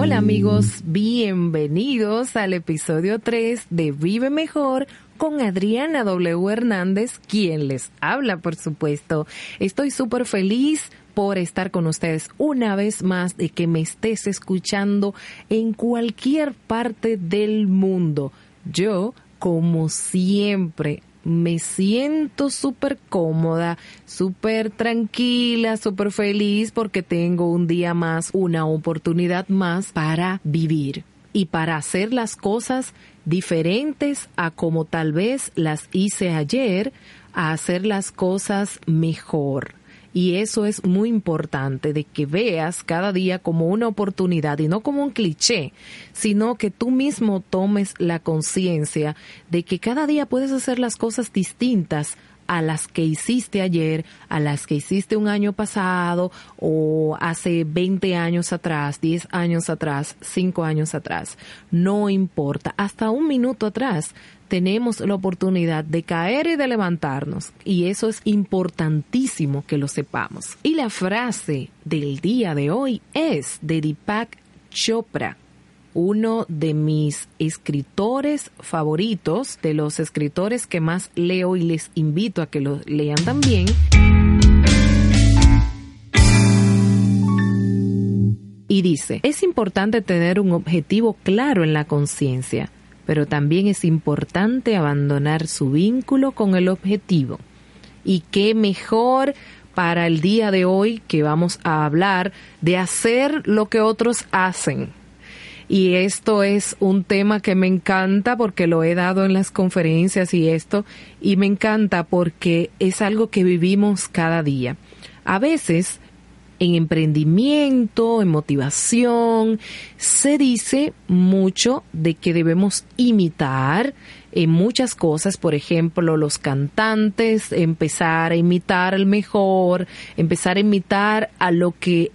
Hola amigos, bienvenidos al episodio 3 de Vive Mejor con Adriana W. Hernández, quien les habla, por supuesto. Estoy súper feliz por estar con ustedes una vez más, de que me estés escuchando en cualquier parte del mundo. Yo, como siempre, me siento súper cómoda, súper tranquila, súper feliz porque tengo un día más, una oportunidad más para vivir y para hacer las cosas diferentes a como tal vez las hice ayer, a hacer las cosas mejor. Y eso es muy importante, de que veas cada día como una oportunidad y no como un cliché, sino que tú mismo tomes la conciencia de que cada día puedes hacer las cosas distintas a las que hiciste ayer, a las que hiciste un año pasado o hace 20 años atrás, 10 años atrás, 5 años atrás. No importa, hasta un minuto atrás tenemos la oportunidad de caer y de levantarnos. Y eso es importantísimo que lo sepamos. Y la frase del día de hoy es de Deepak Chopra uno de mis escritores favoritos, de los escritores que más leo y les invito a que lo lean también. Y dice, es importante tener un objetivo claro en la conciencia pero también es importante abandonar su vínculo con el objetivo. Y qué mejor para el día de hoy que vamos a hablar de hacer lo que otros hacen. Y esto es un tema que me encanta porque lo he dado en las conferencias y esto, y me encanta porque es algo que vivimos cada día. A veces en emprendimiento, en motivación, se dice mucho de que debemos imitar en muchas cosas, por ejemplo, los cantantes, empezar a imitar al mejor, empezar a imitar a lo que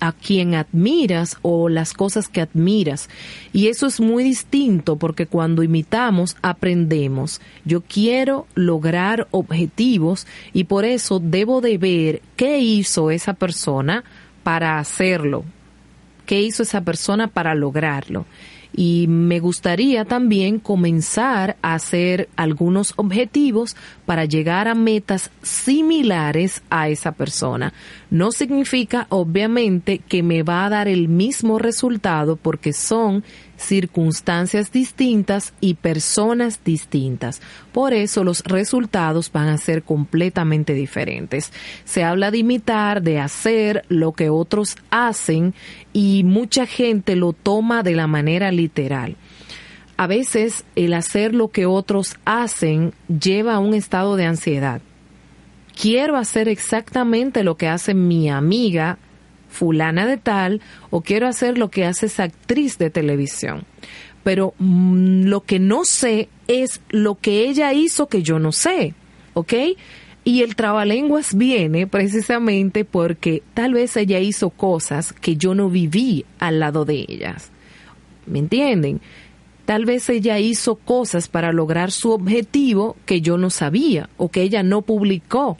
a quien admiras o las cosas que admiras. Y eso es muy distinto porque cuando imitamos aprendemos. Yo quiero lograr objetivos y por eso debo de ver qué hizo esa persona para hacerlo, qué hizo esa persona para lograrlo y me gustaría también comenzar a hacer algunos objetivos para llegar a metas similares a esa persona. No significa obviamente que me va a dar el mismo resultado porque son circunstancias distintas y personas distintas. Por eso los resultados van a ser completamente diferentes. Se habla de imitar, de hacer lo que otros hacen y mucha gente lo toma de la manera literal. A veces el hacer lo que otros hacen lleva a un estado de ansiedad. Quiero hacer exactamente lo que hace mi amiga fulana de tal o quiero hacer lo que hace esa actriz de televisión. Pero mm, lo que no sé es lo que ella hizo que yo no sé, ¿ok? Y el trabalenguas viene precisamente porque tal vez ella hizo cosas que yo no viví al lado de ellas. ¿Me entienden? Tal vez ella hizo cosas para lograr su objetivo que yo no sabía o que ella no publicó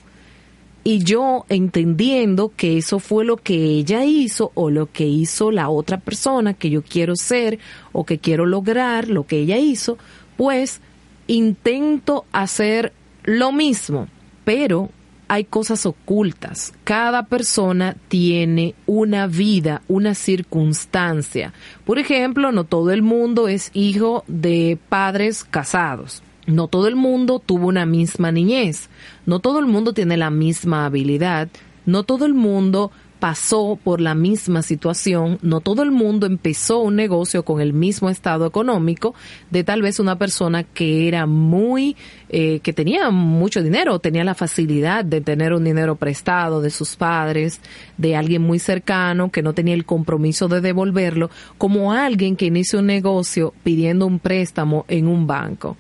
y yo entendiendo que eso fue lo que ella hizo o lo que hizo la otra persona que yo quiero ser o que quiero lograr, lo que ella hizo, pues intento hacer lo mismo, pero hay cosas ocultas. Cada persona tiene una vida, una circunstancia. Por ejemplo, no todo el mundo es hijo de padres casados. No todo el mundo tuvo una misma niñez, no todo el mundo tiene la misma habilidad, no todo el mundo pasó por la misma situación, no todo el mundo empezó un negocio con el mismo estado económico de tal vez una persona que era muy, eh, que tenía mucho dinero, tenía la facilidad de tener un dinero prestado de sus padres, de alguien muy cercano que no tenía el compromiso de devolverlo, como alguien que inicia un negocio pidiendo un préstamo en un banco.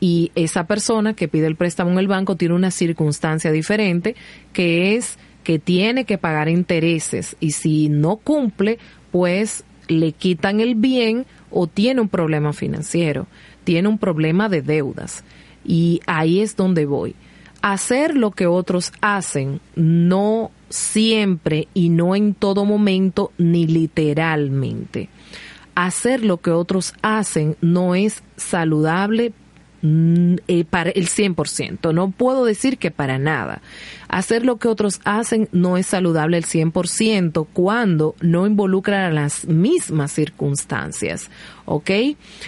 Y esa persona que pide el préstamo en el banco tiene una circunstancia diferente que es que tiene que pagar intereses y si no cumple, pues le quitan el bien o tiene un problema financiero, tiene un problema de deudas. Y ahí es donde voy. Hacer lo que otros hacen no siempre y no en todo momento ni literalmente. Hacer lo que otros hacen no es saludable eh, para el 100%. No puedo decir que para nada. Hacer lo que otros hacen no es saludable al 100% cuando no involucra las mismas circunstancias. ¿Ok?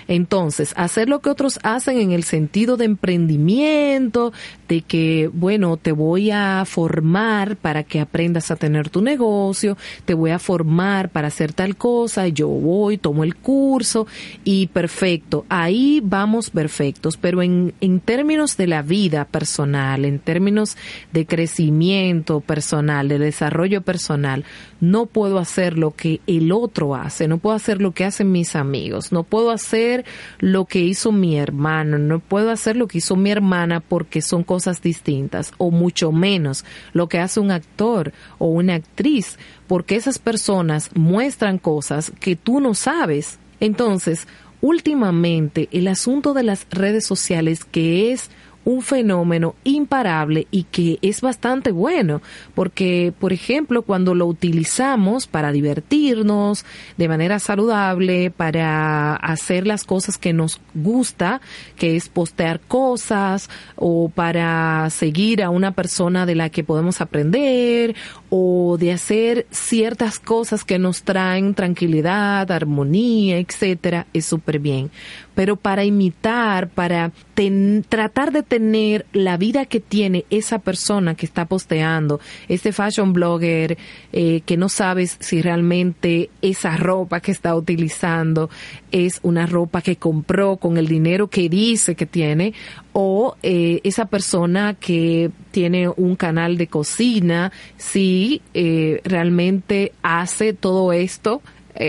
Entonces, hacer lo que otros hacen en el sentido de emprendimiento, de que, bueno, te voy a formar para que aprendas a tener tu negocio, te voy a formar para hacer tal cosa, yo voy, tomo el curso y perfecto, ahí vamos perfectos, pero en, en términos de la vida personal, en términos de crecimiento, personal, de desarrollo personal, no puedo hacer lo que el otro hace, no puedo hacer lo que hacen mis amigos, no puedo hacer lo que hizo mi hermano, no puedo hacer lo que hizo mi hermana porque son cosas distintas, o mucho menos lo que hace un actor o una actriz, porque esas personas muestran cosas que tú no sabes. Entonces, últimamente, el asunto de las redes sociales que es un fenómeno imparable y que es bastante bueno, porque, por ejemplo, cuando lo utilizamos para divertirnos de manera saludable, para hacer las cosas que nos gusta, que es postear cosas, o para seguir a una persona de la que podemos aprender, o de hacer ciertas cosas que nos traen tranquilidad, armonía, etcétera, es súper bien pero para imitar, para tratar de tener la vida que tiene esa persona que está posteando, este fashion blogger eh, que no sabes si realmente esa ropa que está utilizando es una ropa que compró con el dinero que dice que tiene o eh, esa persona que tiene un canal de cocina, si eh, realmente hace todo esto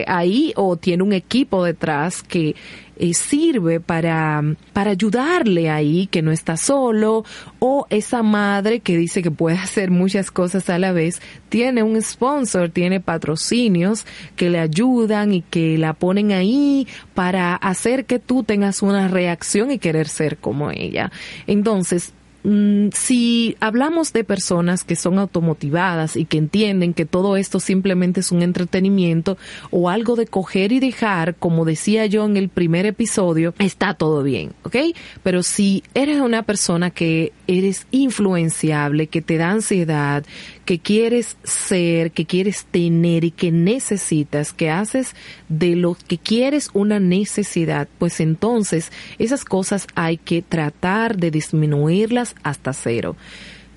ahí o tiene un equipo detrás que eh, sirve para, para ayudarle ahí, que no está solo, o esa madre que dice que puede hacer muchas cosas a la vez, tiene un sponsor, tiene patrocinios que le ayudan y que la ponen ahí para hacer que tú tengas una reacción y querer ser como ella. Entonces, si hablamos de personas que son automotivadas y que entienden que todo esto simplemente es un entretenimiento o algo de coger y dejar, como decía yo en el primer episodio, está todo bien, ¿ok? Pero si eres una persona que eres influenciable, que te da ansiedad, que quieres ser, que quieres tener y que necesitas, que haces de lo que quieres una necesidad, pues entonces esas cosas hay que tratar de disminuirlas hasta cero.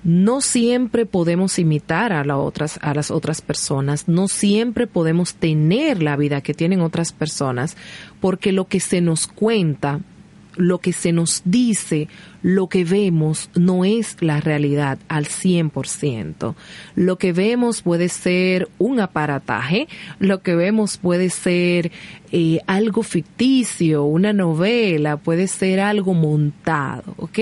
No siempre podemos imitar a, las otras, personas, no siempre podemos tener la vida que tienen otras personas, porque lo que se nos cuenta lo que se nos dice, lo que vemos no es la realidad al 100%. Lo que vemos puede ser un aparataje, lo que vemos puede ser eh, algo ficticio, una novela, puede ser algo montado, ¿ok?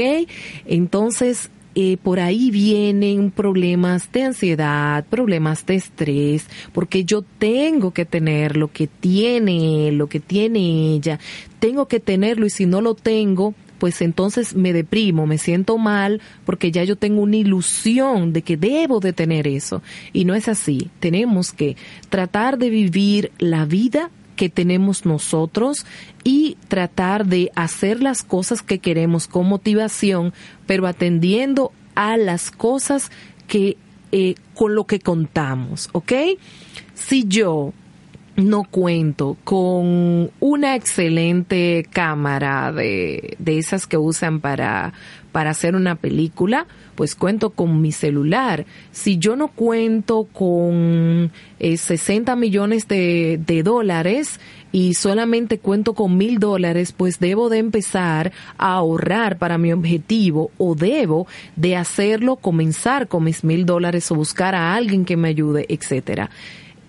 Entonces, eh, por ahí vienen problemas de ansiedad, problemas de estrés, porque yo tengo que tener lo que tiene lo que tiene ella, tengo que tenerlo y si no lo tengo, pues entonces me deprimo, me siento mal porque ya yo tengo una ilusión de que debo de tener eso. Y no es así. Tenemos que tratar de vivir la vida que tenemos nosotros y tratar de hacer las cosas que queremos con motivación, pero atendiendo a las cosas que eh, con lo que contamos, ¿ok? Si yo no cuento con una excelente cámara de, de esas que usan para, para hacer una película, pues cuento con mi celular. Si yo no cuento con 60 eh, millones de, de dólares y solamente cuento con mil dólares, pues debo de empezar a ahorrar para mi objetivo o debo de hacerlo, comenzar con mis mil dólares o buscar a alguien que me ayude, etcétera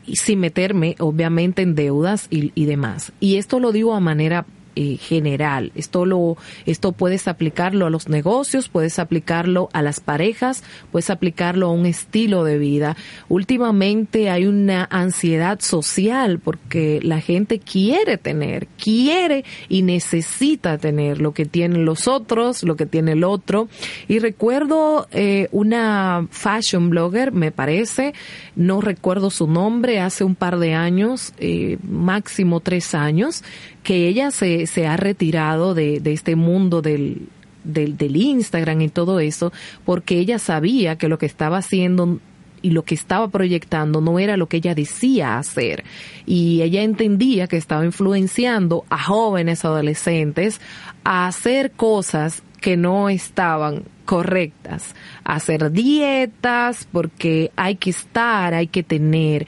sin meterme obviamente en deudas y, y demás. Y esto lo digo a manera eh, general. Esto lo, esto puedes aplicarlo a los negocios, puedes aplicarlo a las parejas, puedes aplicarlo a un estilo de vida. Últimamente hay una ansiedad social porque la gente quiere tener, quiere y necesita tener lo que tienen los otros, lo que tiene el otro. Y recuerdo eh, una fashion blogger, me parece, no recuerdo su nombre, hace un par de años, eh, máximo tres años, que ella se, se ha retirado de, de este mundo del, del, del Instagram y todo eso, porque ella sabía que lo que estaba haciendo y lo que estaba proyectando no era lo que ella decía hacer. Y ella entendía que estaba influenciando a jóvenes adolescentes a hacer cosas que no estaban correctas, a hacer dietas porque hay que estar, hay que tener.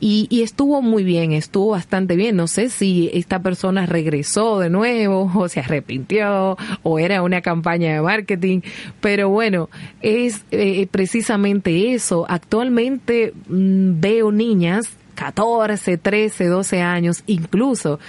Y, y, estuvo muy bien, estuvo bastante bien. No sé si esta persona regresó de nuevo o se arrepintió o era una campaña de marketing, pero bueno, es eh, precisamente eso. Actualmente mmm, veo niñas, 14, 13, 12 años, incluso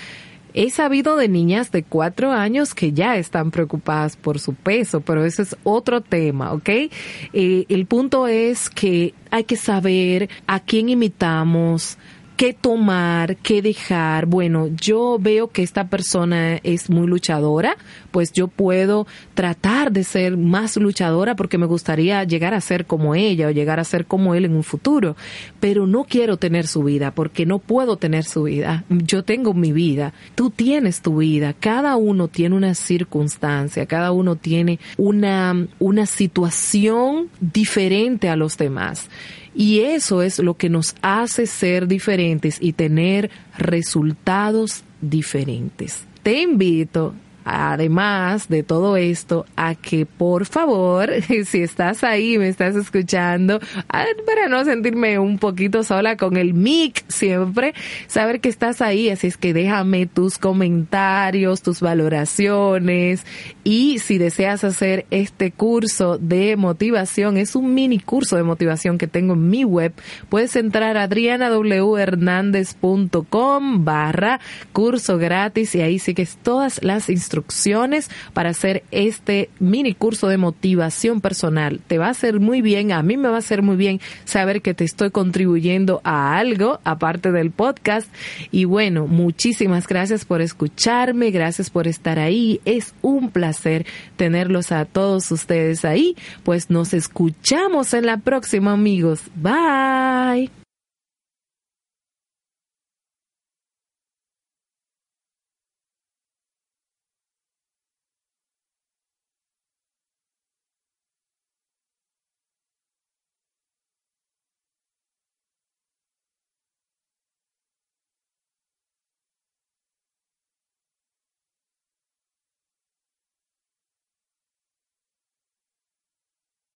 He sabido de niñas de cuatro años que ya están preocupadas por su peso, pero ese es otro tema, ¿ok? Eh, el punto es que hay que saber a quién imitamos, qué tomar, qué dejar. Bueno, yo veo que esta persona es muy luchadora, pues yo puedo tratar de ser más luchadora porque me gustaría llegar a ser como ella o llegar a ser como él en un futuro, pero no quiero tener su vida porque no puedo tener su vida. Yo tengo mi vida, tú tienes tu vida, cada uno tiene una circunstancia, cada uno tiene una, una situación diferente a los demás. Y eso es lo que nos hace ser diferentes y tener resultados diferentes. Te invito además de todo esto, a que por favor, si estás ahí, me estás escuchando, para no sentirme un poquito sola con el mic siempre, saber que estás ahí, así es que déjame tus comentarios, tus valoraciones. Y si deseas hacer este curso de motivación, es un mini curso de motivación que tengo en mi web, puedes entrar a adrianawhernandez.com barra curso gratis y ahí sigues todas las instrucciones instrucciones para hacer este mini curso de motivación personal. Te va a hacer muy bien, a mí me va a hacer muy bien saber que te estoy contribuyendo a algo aparte del podcast. Y bueno, muchísimas gracias por escucharme, gracias por estar ahí. Es un placer tenerlos a todos ustedes ahí. Pues nos escuchamos en la próxima amigos. Bye.